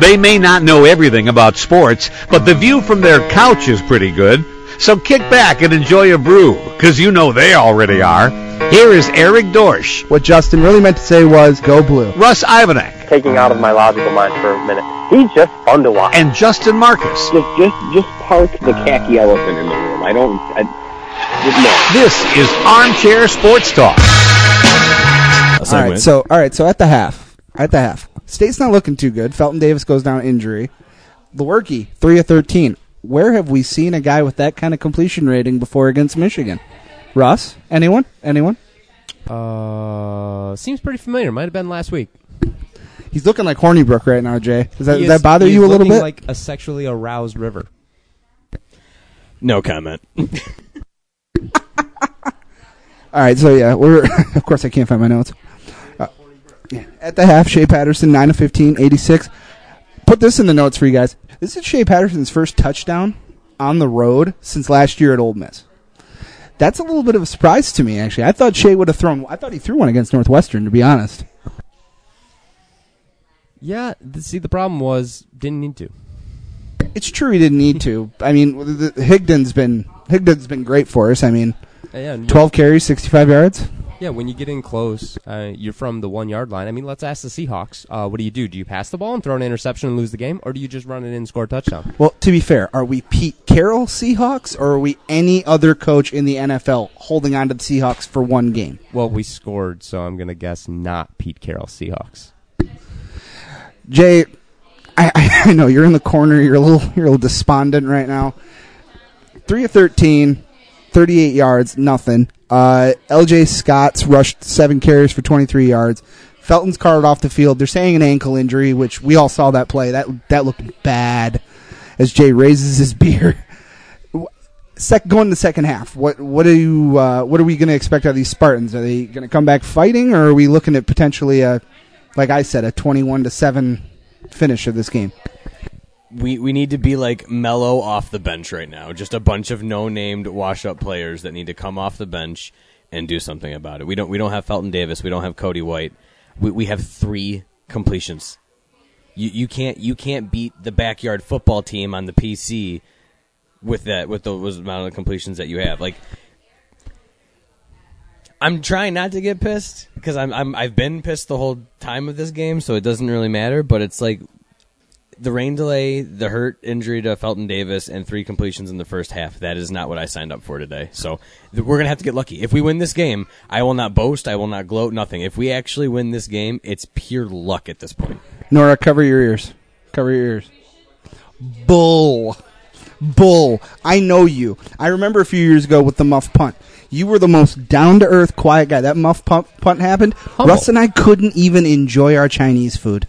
They may not know everything about sports, but the view from their couch is pretty good. So kick back and enjoy a brew, because you know they already are. Here is Eric Dorsch, What Justin really meant to say was go blue. Russ Ivanek, taking out of my logical mind for a minute. He's just fun to watch. and Justin Marcus. Just, just, just park the khaki elephant in the room. I don't. I, just no. This is Armchair Sports Talk. All right, so all right, so at the half, at the half, State's not looking too good. Felton Davis goes down injury. Lewerke, three of thirteen. Where have we seen a guy with that kind of completion rating before against Michigan? Russ, anyone, anyone? Uh, seems pretty familiar. Might have been last week. He's looking like Hornibrook right now, Jay. Does that, does that bother you a little bit? Like a sexually aroused river. No comment. All right, so yeah, we're of course I can't find my notes. Yeah. At the half, Shea Patterson, nine of 15, 86. Put this in the notes for you guys. This is Shea Patterson's first touchdown on the road since last year at Ole Miss. That's a little bit of a surprise to me, actually. I thought Shea would have thrown. I thought he threw one against Northwestern, to be honest. Yeah. See, the problem was didn't need to. It's true he didn't need to. I mean, Higdon's been Higdon's been great for us. I mean, yeah. and- twelve carries, sixty-five yards. Yeah. When you get in close, uh, you're from the one yard line. I mean, let's ask the Seahawks. Uh, what do you do? Do you pass the ball and throw an interception and lose the game, or do you just run it in and score a touchdown? Well, to be fair, are we Pete Carroll Seahawks or are we any other coach in the NFL holding on to the Seahawks for one game? Well, we scored, so I'm gonna guess not Pete Carroll Seahawks. Jay, I, I, know you're in the corner. You're a little you're a little despondent right now. Three of 13, 38 yards, nothing. Uh, L.J. Scott's rushed seven carries for 23 yards. Felton's carted off the field. They're saying an ankle injury, which we all saw that play. That that looked bad. As Jay raises his beer. Sec- going to the second half. What what are you uh, what are we going to expect out of these Spartans? Are they going to come back fighting, or are we looking at potentially a, like I said, a twenty-one to seven finish of this game? We we need to be like mellow off the bench right now. Just a bunch of no named wash up players that need to come off the bench and do something about it. We don't we don't have Felton Davis, we don't have Cody White. We we have three completions. You you can't you can't beat the backyard football team on the PC with that with those amount of completions that you have. Like I'm trying not to get pissed because I'm, I'm I've been pissed the whole time of this game, so it doesn't really matter. But it's like the rain delay, the hurt injury to Felton Davis, and three completions in the first half. That is not what I signed up for today. So th- we're gonna have to get lucky. If we win this game, I will not boast. I will not gloat. Nothing. If we actually win this game, it's pure luck at this point. Nora, cover your ears. Cover your ears. Bull. Bull. I know you. I remember a few years ago with the muff punt. You were the most down to earth, quiet guy. That muff punt, punt happened. Russ and I couldn't even enjoy our Chinese food.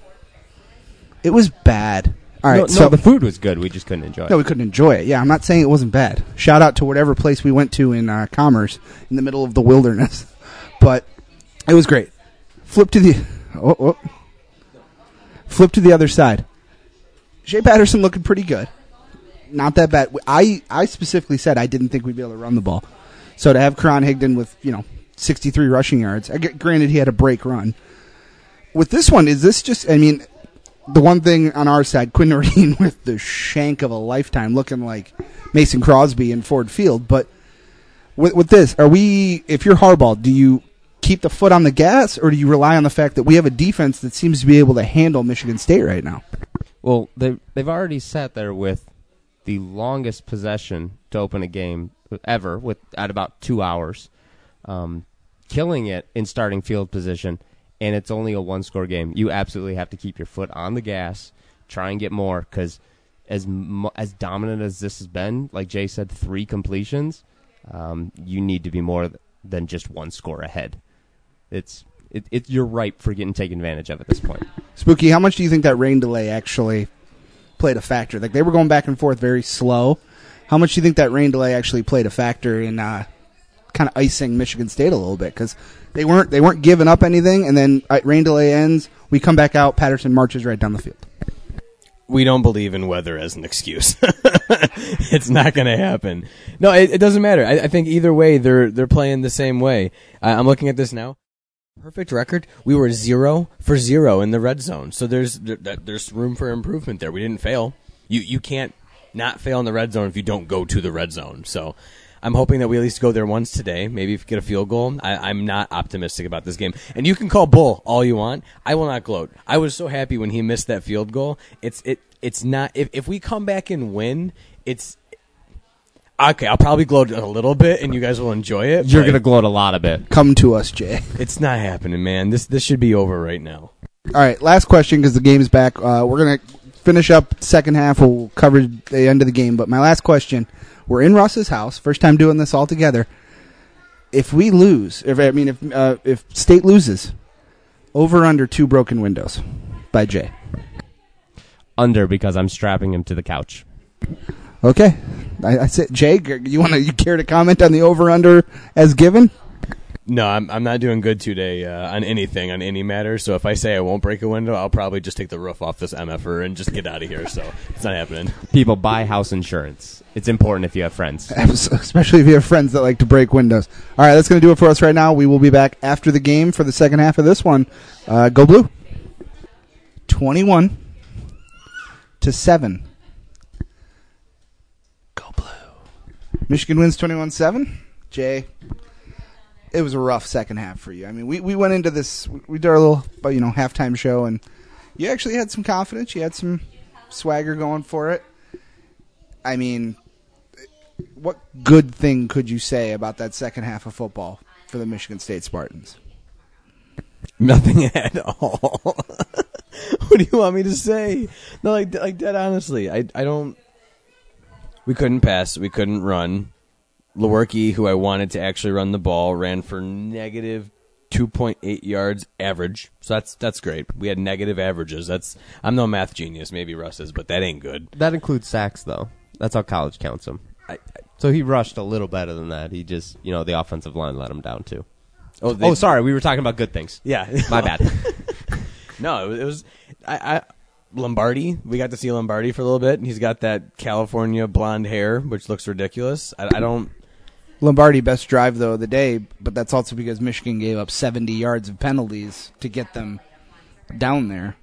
It was bad. All right, no, so no, the food was good. We just couldn't enjoy it. no, we couldn't enjoy it. Yeah, I'm not saying it wasn't bad. Shout out to whatever place we went to in uh, Commerce in the middle of the wilderness, but it was great. Flip to the oh, oh. flip to the other side. Shea Patterson looking pretty good. Not that bad. I I specifically said I didn't think we'd be able to run the ball. So to have Karan Higdon with you know 63 rushing yards, I get, granted he had a break run. With this one, is this just? I mean, the one thing on our side, Quinn Nordin with the shank of a lifetime, looking like Mason Crosby in Ford Field. But with, with this, are we? If you're Harbaugh, do you keep the foot on the gas, or do you rely on the fact that we have a defense that seems to be able to handle Michigan State right now? Well, they they've already sat there with the longest possession to open a game ever, with at about two hours, um, killing it in starting field position, and it's only a one score game. You absolutely have to keep your foot on the gas, try and get more, because as as dominant as this has been, like Jay said, three completions, um, you need to be more than just one score ahead. It's it, it you're ripe for getting taken advantage of at this point. Spooky, how much do you think that rain delay actually played a factor? Like they were going back and forth very slow. How much do you think that rain delay actually played a factor in uh, kind of icing Michigan State a little bit? Because they weren't they weren't giving up anything, and then uh, rain delay ends. We come back out. Patterson marches right down the field. we don't believe in weather as an excuse. it's not going to happen. No, it, it doesn't matter. I, I think either way, they're they're playing the same way. I, I'm looking at this now. perfect record, we were zero for zero in the red zone. So there's there, there's room for improvement there. We didn't fail. You you can't not fail in the red zone if you don't go to the red zone. So I'm hoping that we at least go there once today. Maybe get a field goal. I, I'm not optimistic about this game. And you can call Bull all you want. I will not gloat. I was so happy when he missed that field goal. It's it it's not if if we come back and win, it's okay. I'll probably gloat a little bit, and you guys will enjoy it. You're gonna gloat a lot of it. Come to us, Jay. it's not happening, man. This this should be over right now. All right, last question because the game's back. Uh, we're gonna finish up second half. We'll cover the end of the game. But my last question: We're in Russ's house. First time doing this all together. If we lose, if I mean, if uh, if State loses, over under two broken windows by Jay. Under because I'm strapping him to the couch. Okay, I, I said Jay. You want to? You care to comment on the over under as given? No, I'm I'm not doing good today uh, on anything on any matter. So if I say I won't break a window, I'll probably just take the roof off this mf'er and just get out of here. So it's not happening. People buy house insurance. It's important if you have friends. especially if you have friends that like to break windows. All right, that's going to do it for us right now. We will be back after the game for the second half of this one. Uh, go blue. 21 to 7. Go blue. Michigan wins 21 7. Jay, it was a rough second half for you. I mean, we, we went into this, we did our little, you know, halftime show, and you actually had some confidence. You had some swagger going for it. I mean, what good thing could you say about that second half of football for the Michigan State Spartans? Nothing at all. what do you want me to say? No, like like dead honestly, I I don't. We couldn't pass. We couldn't run. Lewerke, who I wanted to actually run the ball, ran for negative two point eight yards average. So that's that's great. We had negative averages. That's I'm no math genius. Maybe Russ is, but that ain't good. That includes sacks, though. That's how college counts them. I, I, So he rushed a little better than that. He just, you know, the offensive line let him down too. oh, they- oh, sorry, we were talking about good things. Yeah, My bad. No, it was, it was I, I Lombardi. We got to see Lombardi for a little bit, and he's got that California blonde hair, which looks ridiculous. I, I don't. Lombardi best drive though of the day, but that's also because Michigan gave up 70 yards of penalties to get them down there.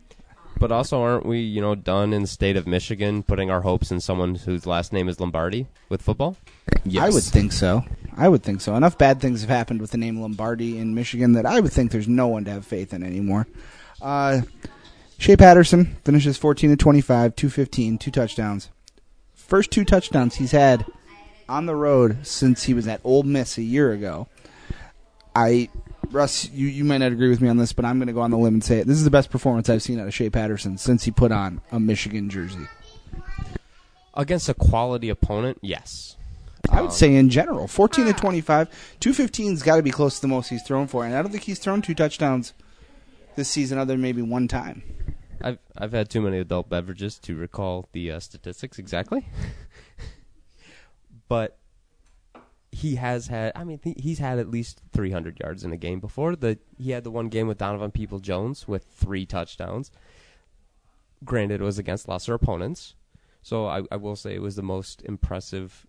but also, aren't we, you know, done in the state of Michigan putting our hopes in someone whose last name is Lombardi with football? I would think so. I would think so. Enough bad things have happened with the name Lombardi in Michigan that I would think there's no one to have faith in anymore. Uh, Shea Patterson finishes 14 to 25, 215, two touchdowns. First two touchdowns he's had on the road since he was at Ole Miss a year ago. I Russ, you, you might not agree with me on this, but I'm going to go on the limb and say it. This is the best performance I've seen out of Shea Patterson since he put on a Michigan jersey. Against a quality opponent, yes. I would say in general, 14 to 25, 215's got to be close to the most he's thrown for, and I don't think he's thrown two touchdowns this season other than maybe one time. I've I've had too many adult beverages to recall the uh, statistics exactly. but he has had. I mean, th- he's had at least 300 yards in a game before. The he had the one game with Donovan People Jones with three touchdowns. Granted, it was against lesser opponents, so I, I will say it was the most impressive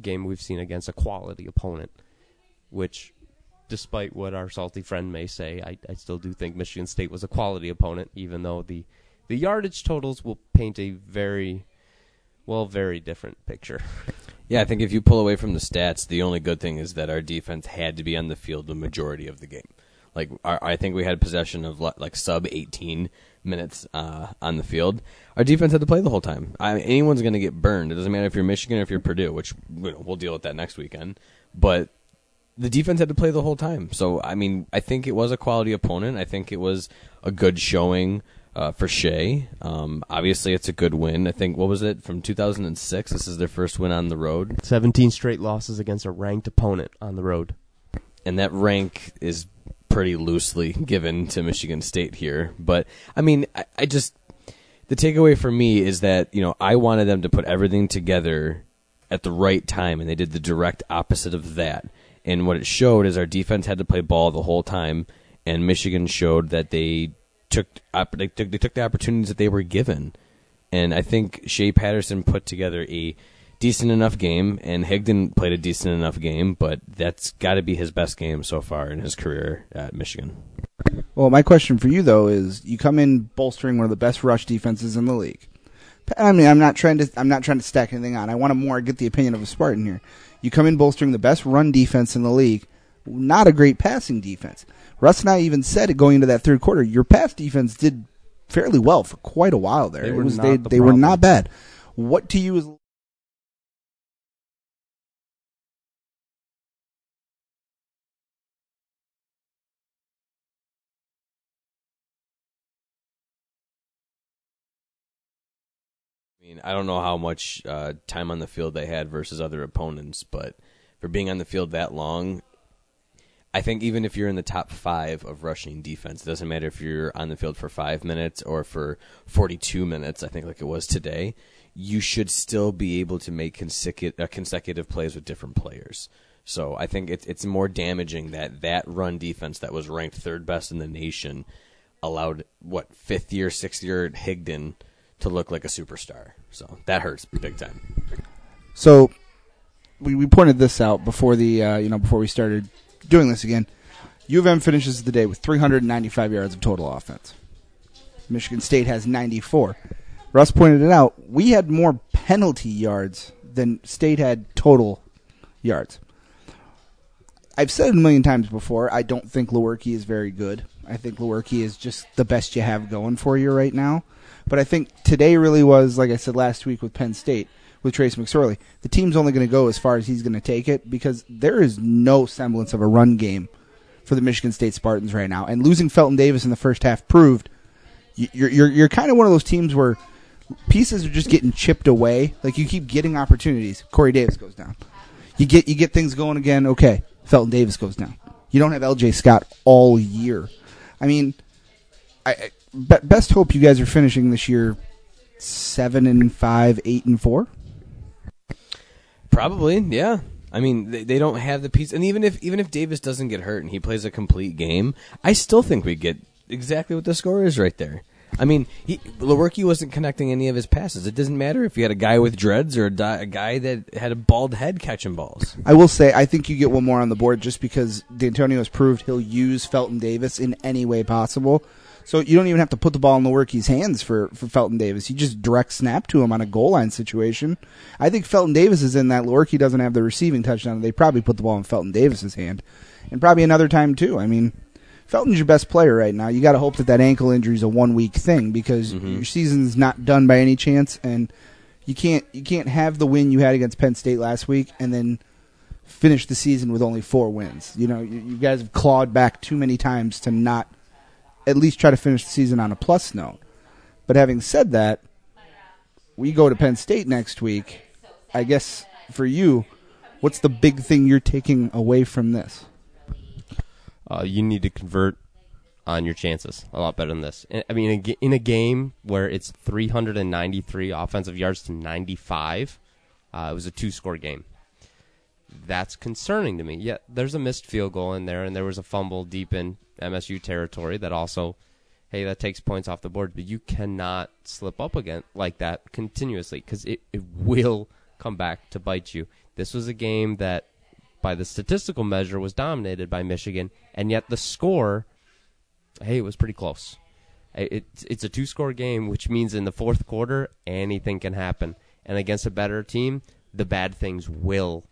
game we've seen against a quality opponent. Which, despite what our salty friend may say, I, I still do think Michigan State was a quality opponent, even though the the yardage totals will paint a very well, very different picture. Yeah, I think if you pull away from the stats, the only good thing is that our defense had to be on the field the majority of the game. Like our, I think we had possession of like sub 18 minutes uh, on the field. Our defense had to play the whole time. I anyone's going to get burned. It doesn't matter if you're Michigan or if you're Purdue, which you know, we'll deal with that next weekend. But the defense had to play the whole time. So I mean, I think it was a quality opponent. I think it was a good showing uh, for Shea. Um, obviously, it's a good win. I think what was it from 2006? This is their first win on the road, 17 straight losses against a ranked opponent on the road. and that rank is pretty loosely given to Michigan State here. But I mean, I, I just the takeaway for me is that you know I wanted them to put everything together at the right time, and they did the direct opposite of that. And what it showed is our defense had to play ball the whole time, and Michigan showed that they took they took they took the opportunities that they were given. And I think Shea Patterson put together a decent enough game, and Higdon played a decent enough game, but that's got to be his best game so far in his career at Michigan. Well, my question for you though is: you come in bolstering one of the best rush defenses in the league. I mean, I'm not trying to I'm not trying to stack anything on. I want to more get the opinion of a Spartan here. You come in bolstering the best run defense in the league, not a great passing defense. Russ and I even said it going into that third quarter. Your pass defense did fairly well for quite a while there. They It were was- not they, the they were not bad. What to you is I mean, I don't know how much uh, time on the field they had versus other opponents, but for being on the field that long, I think even if you're in the top five of rushing defense, it doesn't matter if you're on the field for five minutes or for 42 minutes, I think like it was today, you should still be able to make consecutive, uh, consecutive plays with different players. So I think it's it's more damaging that that run defense that was ranked third best in the nation allowed what fifth year, sixth year Higdon to look like a superstar. So that hurts big time. So we, we pointed this out before the uh, you know before we started doing this again. U of M finishes the day with 395 yards of total offense. Michigan State has 94. Russ pointed it out. We had more penalty yards than State had total yards. I've said it a million times before. I don't think Lewerke is very good. I think Lewerke is just the best you have going for you right now. But I think today really was, like I said last week with Penn State, with Trace McSorley. The team's only going to go as far as he's going to take it because there is no semblance of a run game for the Michigan State Spartans right now. And losing Felton Davis in the first half proved you're you're you're kind of one of those teams where pieces are just getting chipped away. Like you keep getting opportunities. Corey Davis goes down. You get you get things going again. Okay, Felton Davis goes down. You don't have L.J. Scott all year. I mean, I, I best hope you guys are finishing this year seven and five, eight and four. Probably, yeah. I mean, they, they don't have the piece, and even if even if Davis doesn't get hurt and he plays a complete game, I still think we get exactly what the score is right there. I mean, he, Lewerke wasn't connecting any of his passes. It doesn't matter if you had a guy with dreads or a, di- a guy that had a bald head catching balls. I will say, I think you get one more on the board just because D'Antonio has proved he'll use Felton Davis in any way possible. So you don't even have to put the ball in Lewerke's hands for, for Felton Davis. You just direct snap to him on a goal line situation. I think Felton Davis is in that Lewerke doesn't have the receiving touchdown. They probably put the ball in Felton Davis's hand. And probably another time too. I mean, Felton's your best player right now. You got to hope that that ankle injury is a one week thing because mm-hmm. your season's not done by any chance, and you can't you can't have the win you had against Penn State last week and then finish the season with only four wins. You know, you, you guys have clawed back too many times to not at least try to finish the season on a plus note. But having said that, we go to Penn State next week. I guess for you, what's the big thing you're taking away from this? uh, you need to convert on your chances a lot better than this. I mean, in a game where it's 393 offensive yards to 95, uh, it was a two-score game. That's concerning to me. Yet there's a missed field goal in there, and there was a fumble deep in MSU territory that also, hey, that takes points off the board. But you cannot slip up again like that continuously because it, it will come back to bite you. This was a game that by the statistical measure was dominated by Michigan, and yet the score, hey, it was pretty close. It- It's a two score game, which means in the fourth quarter anything can happen, and against a better team, the bad things will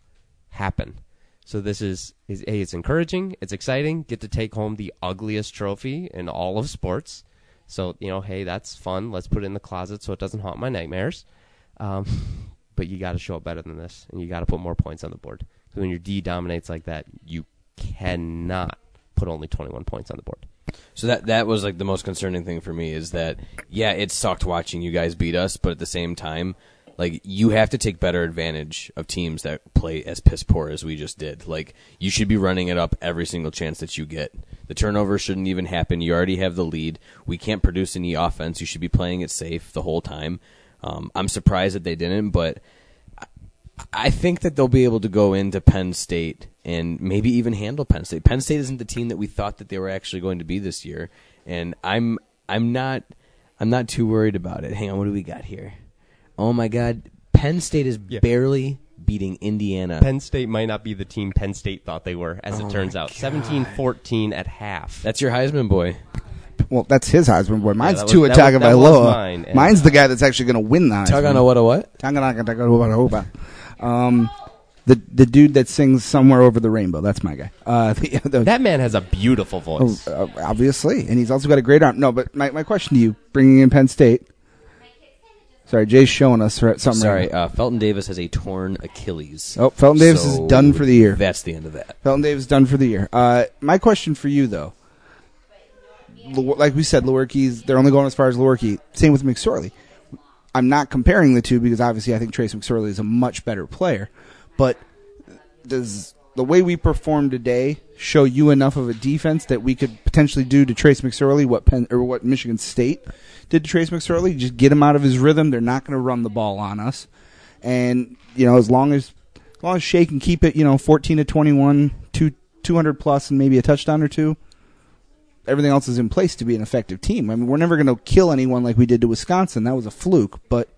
happen. So this is, is hey, it's encouraging, it's exciting. Get to take home the ugliest trophy in all of sports. So you know, hey, that's fun. Let's put it in the closet so it doesn't haunt my nightmares. Um, but you got to show up better than this, and you got to put more points on the board. So when your D dominates like that, you cannot put only 21 points on the board. So that that was like the most concerning thing for me is that yeah, it sucked watching you guys beat us, but at the same time, like you have to take better advantage of teams that play as piss poor as we just did. Like you should be running it up every single chance that you get. The turnover shouldn't even happen. You already have the lead. We can't produce any offense. You should be playing it safe the whole time. Um, I'm surprised that they didn't, but I think that they'll be able to go into Penn State and maybe even handle Penn State. Penn State isn't the team that we thought that they were actually going to be this year, and I'm I'm not I'm not too worried about it. Hang on, what do we got here? Oh my God, Penn State is Yeah. barely beating Indiana. Penn State might not be the team Penn State thought they were, as Oh it turns out. 17-14 at half. That's your Heisman boy. Well, that's his Heisman boy. Mine's that was- Tua that was- that was Tagovailoa. mine, and- Mine's the guy that's actually going to win the Heisman. Tug on a what a what? Taganaka Um, the the dude that sings somewhere over the rainbow. That's my guy. Uh, the, the, that man has a beautiful voice. uh, obviously, and he's also got a great arm. No, but my, my question to you, bringing in Penn State. Sorry, Jay's showing us something. Sorry, right now. uh, Felton Davis has a torn Achilles. Oh, Felton Davis So is done for the year. That's the end of that. Felton Davis is done for the year. Uh, my question for you though, like we said, Lewerke's they're only going as far as Lewerke. Same with McSorley. I'm not comparing the two because obviously I think Trace McSorley is a much better player. But does the way we perform today show you enough of a defense that we could potentially do to Trace McSorley what Penn or what Michigan State did to Trace McSorley? Just get him out of his rhythm. They're not going to run the ball on us, and you know as long as as long as Shea can keep it, you know, 14 to 21, two, 200 plus, and maybe a touchdown or two, everything else is in place to be an effective team. I mean, we're never going to kill anyone like we did to Wisconsin. That was a fluke, but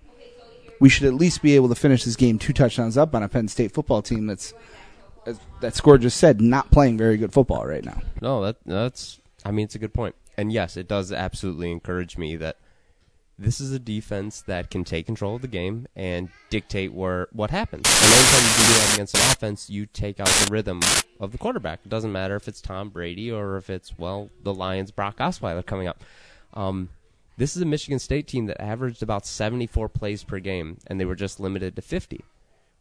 we should at least be able to finish this game two touchdowns up on a Penn State football team that's, as that score just said, not playing very good football right now. No, that that's. I mean, it's a good point, and yes, it does absolutely encourage me that this is a defense that can take control of the game and dictate where what happens. And anytime you do that against an offense, you take out the rhythm of the quarterback. It doesn't matter if it's Tom Brady or if it's well the Lions' Brock Osweiler coming up. Um, this is a Michigan State team that averaged about 74 plays per game, and they were just limited to 50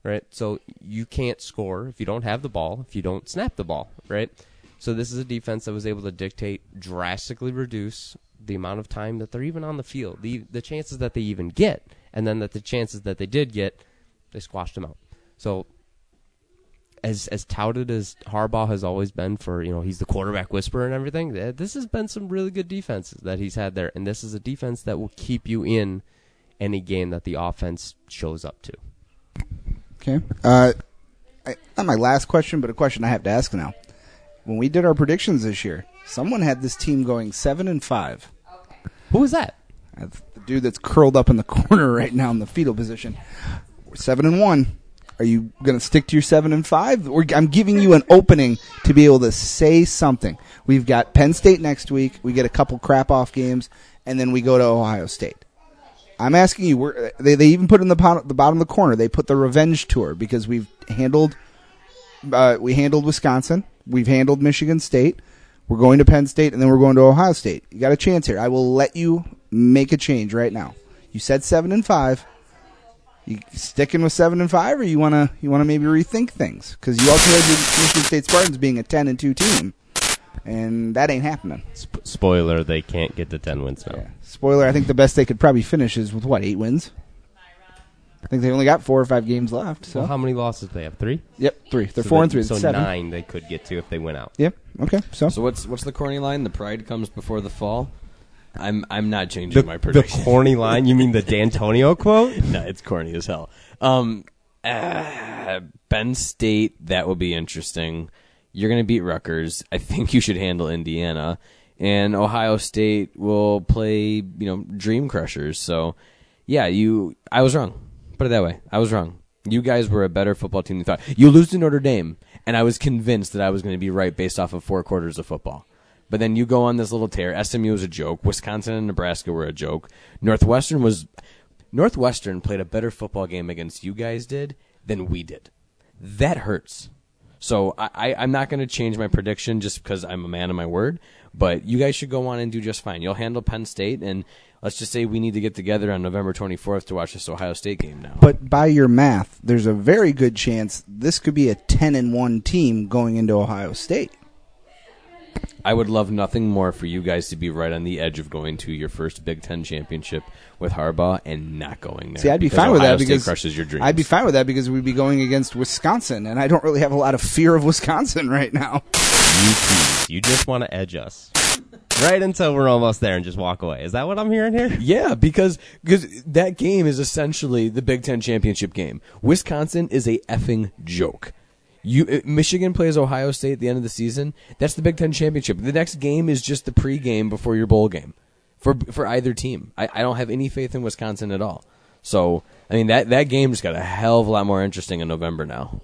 right? So you can't score if you don't have the ball, if you don't snap the ball, right? So this is a defense that was able to dictate drastically reduce the amount of time that they're even on the field, the the chances that they even get, and then that the chances that they did get, they squashed them out. So as as touted as Harbaugh has always been for, you know, he's the quarterback whisperer and everything, eh, this has been some really good defenses that he's had there, and this is a defense that will keep you in any game that the offense shows up to. Okay. Uh, I, not my last question, but a question I have to ask now. When we did our predictions this year, someone had this team going seven and five. Who was that? That's the dude that's curled up in the corner right now in the fetal position. We're seven and one. Are you going to stick to your seven and five? Or I'm giving you an opening to be able to say something. We've got Penn State next week. We get a couple crap off games, and then we go to Ohio State. I'm asking you. They they even put in the bottom, the bottom of the corner. They put the revenge tour because we've handled uh, we handled Wisconsin. We've handled Michigan State. We're going to Penn State, and then we're going to Ohio State. You got a chance here. I will let you make a change right now. You said seven and five. You sticking with seven and five, or you wanna you wanna maybe rethink things because you also had the Michigan State Spartans being a ten and two team, and that ain't happening. Sp- spoiler: They can't get to ten wins now. Yeah. Spoiler: I think the best they could probably finish is with what eight wins. I think they only got four or five games left. So Well, how many losses do they have? Three. yep, three. They're So four they- and three. So seven. nine they could get to if they went out. Yep. Okay. So So what's what's the corny line? The pride comes before the fall. I'm I'm not changing my The, the corny line. You mean the D'Antonio quote? no, it's corny as hell. Um, uh, Penn State, that will be interesting. You're going to beat Rutgers. I think you should handle Indiana, and Ohio State will play, you know, Dream Crushers. So, yeah, you. I was wrong. Put it that way. I was wrong. You guys were a better football team than you thought. You lose to Notre Dame, and I was convinced that I was going to be right based off of four quarters of football. But then you go on this little tear. SMU was a joke. Wisconsin and Nebraska were a joke. Northwestern was Northwestern played a better football game against you guys did than we did. That hurts. So I, I'm not going to change my prediction just because I'm a man of my word. But you guys should go on and do just fine. You'll handle Penn State, and let's just say we need to get together on November 24th to watch this Ohio State game now. But by your math, there's a very good chance this could be a 10 and 1 team going into Ohio State. I would love nothing more for you guys to be right on the edge of going to your first Big Ten championship with Harbaugh and not going there. See, I'd be because fine with Ohio that State because crushes your dreams. I'd be fine with that because we'd be going against Wisconsin, and I don't really have a lot of fear of Wisconsin right now. You tease. You just want to edge us. Right until we're almost there and just walk away. Is that what I'm hearing here? Yeah, because because that game is essentially the Big Ten championship game. Wisconsin is a effing joke. You uh, Michigan plays Ohio State at the end of the season. That's the Big Ten championship. The next game is just the pregame before your bowl game for for either team. I, I don't have any faith in Wisconsin at all. So I mean that that game just got a hell of a lot more interesting in November now.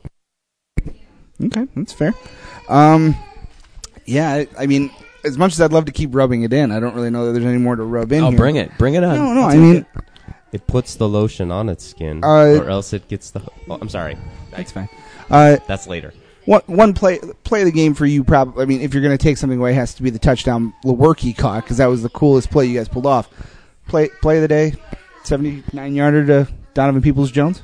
Okay, that's fair. Um, yeah, I, I mean, as much as I'd love to keep rubbing it in, I don't really know that there's any more to rub in. Oh, here. bring it, bring it on. No, no, I'll I mean, it. It puts the lotion on its skin, Uh, or else it gets the. Oh, I'm sorry. that's fine. Uh, That's later. one one play play of the game for you. Probably, I mean, if you're going to take something away, it has to be the touchdown Lewerke caught because that was the coolest play you guys pulled off. Play play of the day, seventy nine yarder to Donovan Peoples Jones.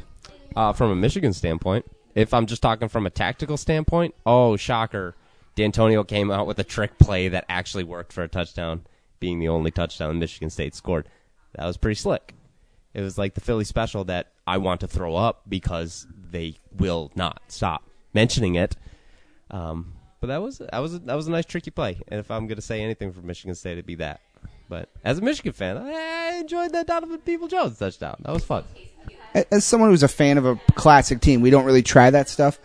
Uh, from a Michigan standpoint, if I'm just talking from a tactical standpoint, oh shocker, D'Antonio came out with a trick play that actually worked for a touchdown, being the only touchdown Michigan State scored. That was pretty slick. It was like the Philly special that I want to throw up because they will not stop mentioning it. Um, but that was that was a, that was a nice tricky play. And if I'm going to say anything from Michigan State, it'd be that. But as a Michigan fan, I enjoyed that Donovan People Jones touchdown. That was fun. As someone who's a fan of a classic team, we don't really try that stuff.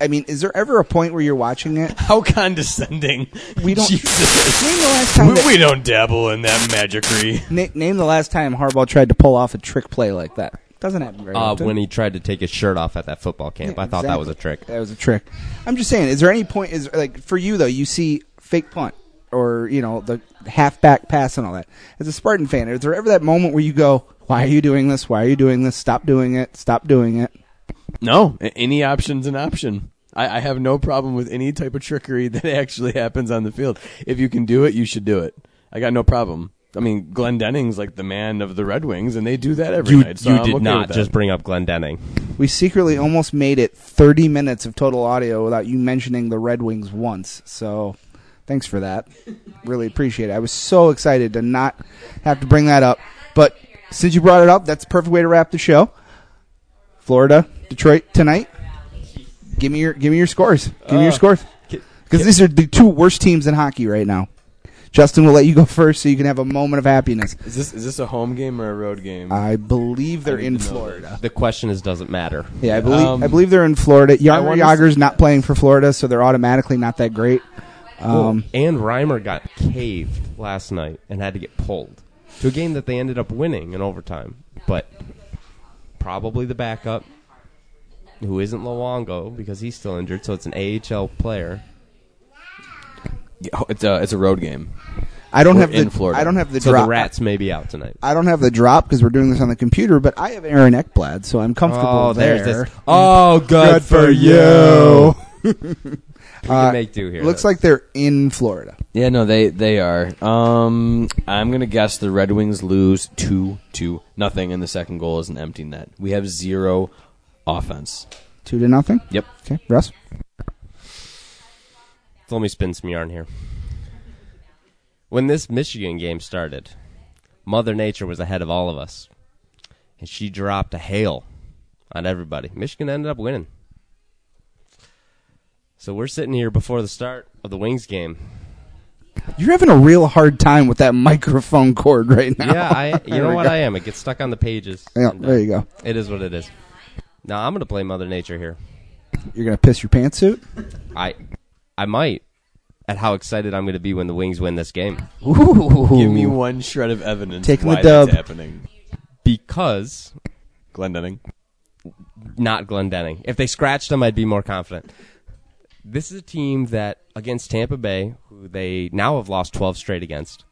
I mean, is there ever a point where you're watching it? How condescending. We don't. Jesus. Name the last time. We, that- we don't dabble in that magicry. na- name the last time Harbaugh tried to pull off a trick play like that. Doesn't happen very Uh, often. when he tried to take his shirt off at that football camp, Yeah, I thought that was a trick. That was a trick. I'm just saying. Is there any point? Is like for you though? You see fake punt or you know the halfback pass and all that. As a Spartan fan, is there ever that moment where you go, "Why are you doing this? Why are you doing this? Stop doing it! Stop doing it!" No, a- any option's an option. I, I have no problem with any type of trickery that actually happens on the field. If you can do it, you should do it. I got no problem. I mean, Glendening's like the man of the Red Wings, and they do that every You, night. So you I'm did okay not with that. just bring up Glenn Denning. We secretly almost made it 30 minutes of total audio without you mentioning the Red Wings once. So, thanks for that. Really appreciate it. I was so excited to not have to bring that up. But since you brought it up, that's the perfect way to wrap the show. Florida, Detroit tonight. Give me your give me your scores. Give me your Uh, scores. Because these are the two worst teams in hockey right now. Justin will let you go first so you can have a moment of happiness. Is this is this a home game or a road game? I believe they're I in Florida. The question is, does it matter? Yeah, I believe Um, I believe they're in Florida. Jaromir Jagr's not playing for Florida, so they're automatically not that great. Um, and Reimer got caved last night and had to get pulled to a game that they ended up winning in overtime. But probably the backup, who isn't Luongo because he's still injured, so it's an AHL player. Yeah, it's a it's a road game. I don't We're have the in Florida. I don't have the so drop. the Rats may be out tonight. I don't have the drop because we're doing this on the computer, but I have Aaron Ekblad, so I'm comfortable Oh, there. there's this. Oh, good, Good for for you. you. we can make do here. Looks like they're in Florida. Yeah, no, they they are. Um, I'm gonna guess the Red Wings lose two to nothing, and the second goal is an empty net. We have zero offense. Two to nothing. Yep. Okay, Russ. Let me spin some yarn here. When this Michigan game started, Mother Nature was ahead of all of us. And she dropped a hail on everybody. Michigan ended up winning. So we're sitting here before the start of the Wings game. You're having a real hard time with that microphone cord right now. Yeah, I you know what go. I am. It gets stuck on the pages. Yeah, And, uh, there you go. It is what it is. Now I'm going to play Mother Nature here. You're gonna piss your pantsuit. I I might at how excited I'm going to be when the Wings win this game. Ooh. Give me one shred of evidence Taking why the dub. that's happening. Because Glendening. not Glendening. If they scratched him, I'd be more confident. This is a team that against Tampa Bay, who they now have lost 12 straight against,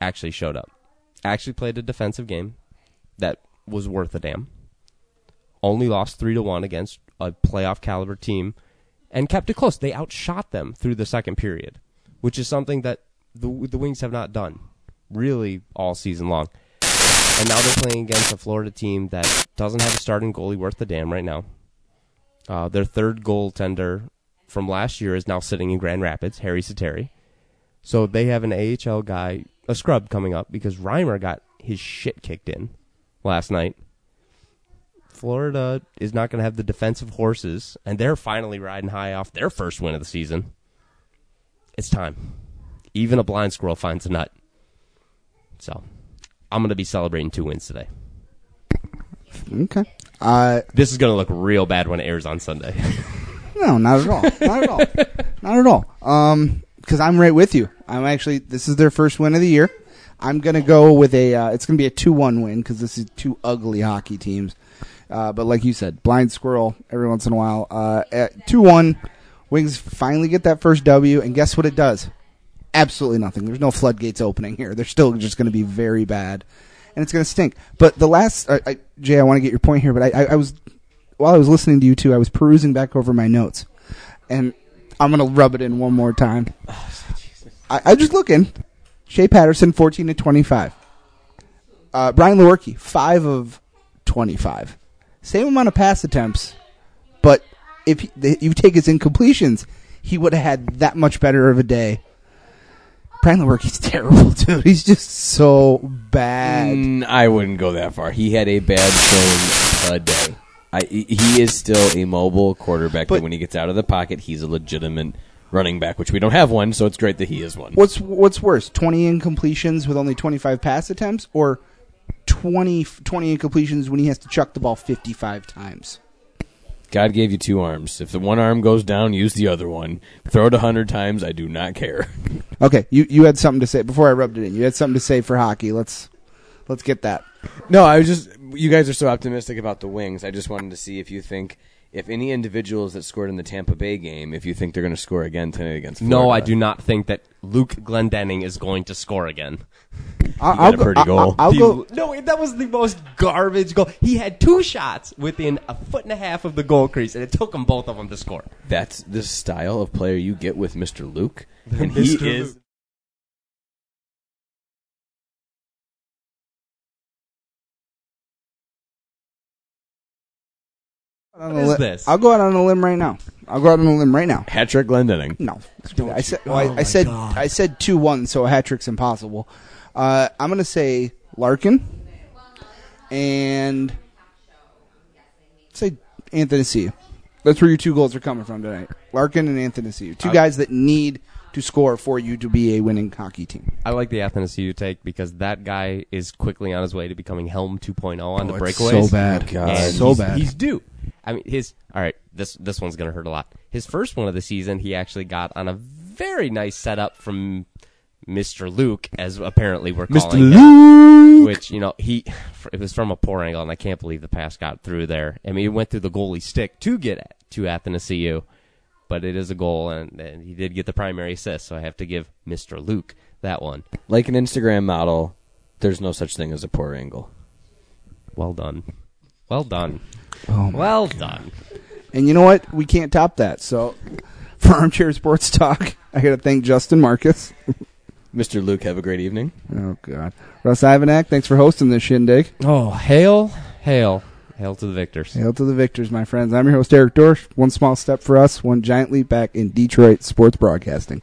actually showed up. Actually played a defensive game that was worth a damn. Only lost 3 to 1 against a playoff caliber team and kept it close. They outshot them through the second period, which is something that the the Wings have not done really all season long. And now they're playing against a Florida team that doesn't have a starting goalie worth the damn right now. Uh, their third goaltender from last year is now sitting in Grand Rapids, Harri Sateri. So they have an AHL guy, a scrub coming up because Reimer got his shit kicked in last night. Florida is not going to have the defensive horses, and they're finally riding high off their first win of the season. It's time. Even a blind squirrel finds a nut. So, I'm going to be celebrating two wins today. Okay. Uh, This is going to look real bad when it airs on Sunday. No, not at all. Not at all. Not at all. Um, because I'm right with you. I'm actually. This is their first win of the year. I'm gonna go with a. Uh, it's gonna be a two-one win because this is two ugly hockey teams. Uh, but like you said, blind squirrel every once in a while. Uh, at two-one, Wings finally get that first W, and guess what it does? Absolutely nothing. There's no floodgates opening here. They're still just going to be very bad, and it's going to stink. But the last, I, Jay, I want to get your point here, but I, I, I was while I was listening to you two, I was perusing back over my notes, and I'm going to rub it in one more time. I, I just looking. Shea Patterson, 14 to 25. Uh, Brian Lewerke, 5 of 25. Same amount of pass attempts, but if you take his incompletions, he would have had that much better of a day. Brian Lewerke's terrible, dude. He's just so bad. Mm, I wouldn't go that far. He had a bad showing today. I, he is still a mobile quarterback. But- that when he gets out of the pocket, he's a legitimate running back, which we don't have one. So it's great that he is one. What's what's worse, 20 incompletions with only 25 pass attempts, or 20, 20 incompletions when he has to chuck the ball 55 times? God gave you two arms. If the one arm goes down, use the other one. Throw it a hundred times. I do not care. Okay, you you had something to say before I rubbed it in. You had something to say for hockey. Let's let's get that. No, I was just. You guys are so optimistic about the Wings. I just wanted to see if you think, if any individuals that scored in the Tampa Bay game, if you think they're going to score again tonight against. Florida. No, I do not think that Luke Glendening is going to score again. I'll, got a pretty I'll, goal. I'll, I'll The- go. No, that was the most garbage goal. He had two shots within a foot and a half of the goal crease, and it took them both of them to score. That's the style of player you get with Mr. Luke, and he is. What a is li- this? I'll go out on a limb right now. I'll go out on a limb right now. Hat trick Glendening. No, I said well, I, I said I said two one, so a hat trick's impossible. Uh, I'm gonna say Larkin and say Athanasiu. That's where your two goals are coming from tonight. Larkin and Athanasiu. Two guys that need to score for you to be a winning hockey team. I like the Athanasiu take because that guy is quickly on his way to becoming Helm 2.0 on the Oh, it's breakaways. so bad. Oh, God. And so he's, bad. He's due. I mean, his all right. This this one's gonna hurt a lot. His first one of the season, he actually got on a very nice setup from Mr. Luke, as apparently we're calling him. Which you know he, it was from a poor angle, and I can't believe the pass got through there. I mean, it went through the goalie stick to get at, to Athanasiu, but it is a goal, and, and he did get the primary assist. So I have to give Mr. Luke that one. Like an Instagram model, there's no such thing as a poor angle. Well done, well done, Oh, well done. And you know what? We can't top that. So, for Armchair Sports Talk, I got to thank Justin Marcus. Mr. Luke, have a great evening. Oh, God. Russ Ivanak, thanks for hosting this shindig. Oh, hail, hail, hail to the victors. Hail to the victors, my friends. I'm your host, Eric Dorsch. One small step for us, one giant leap back in Detroit sports broadcasting.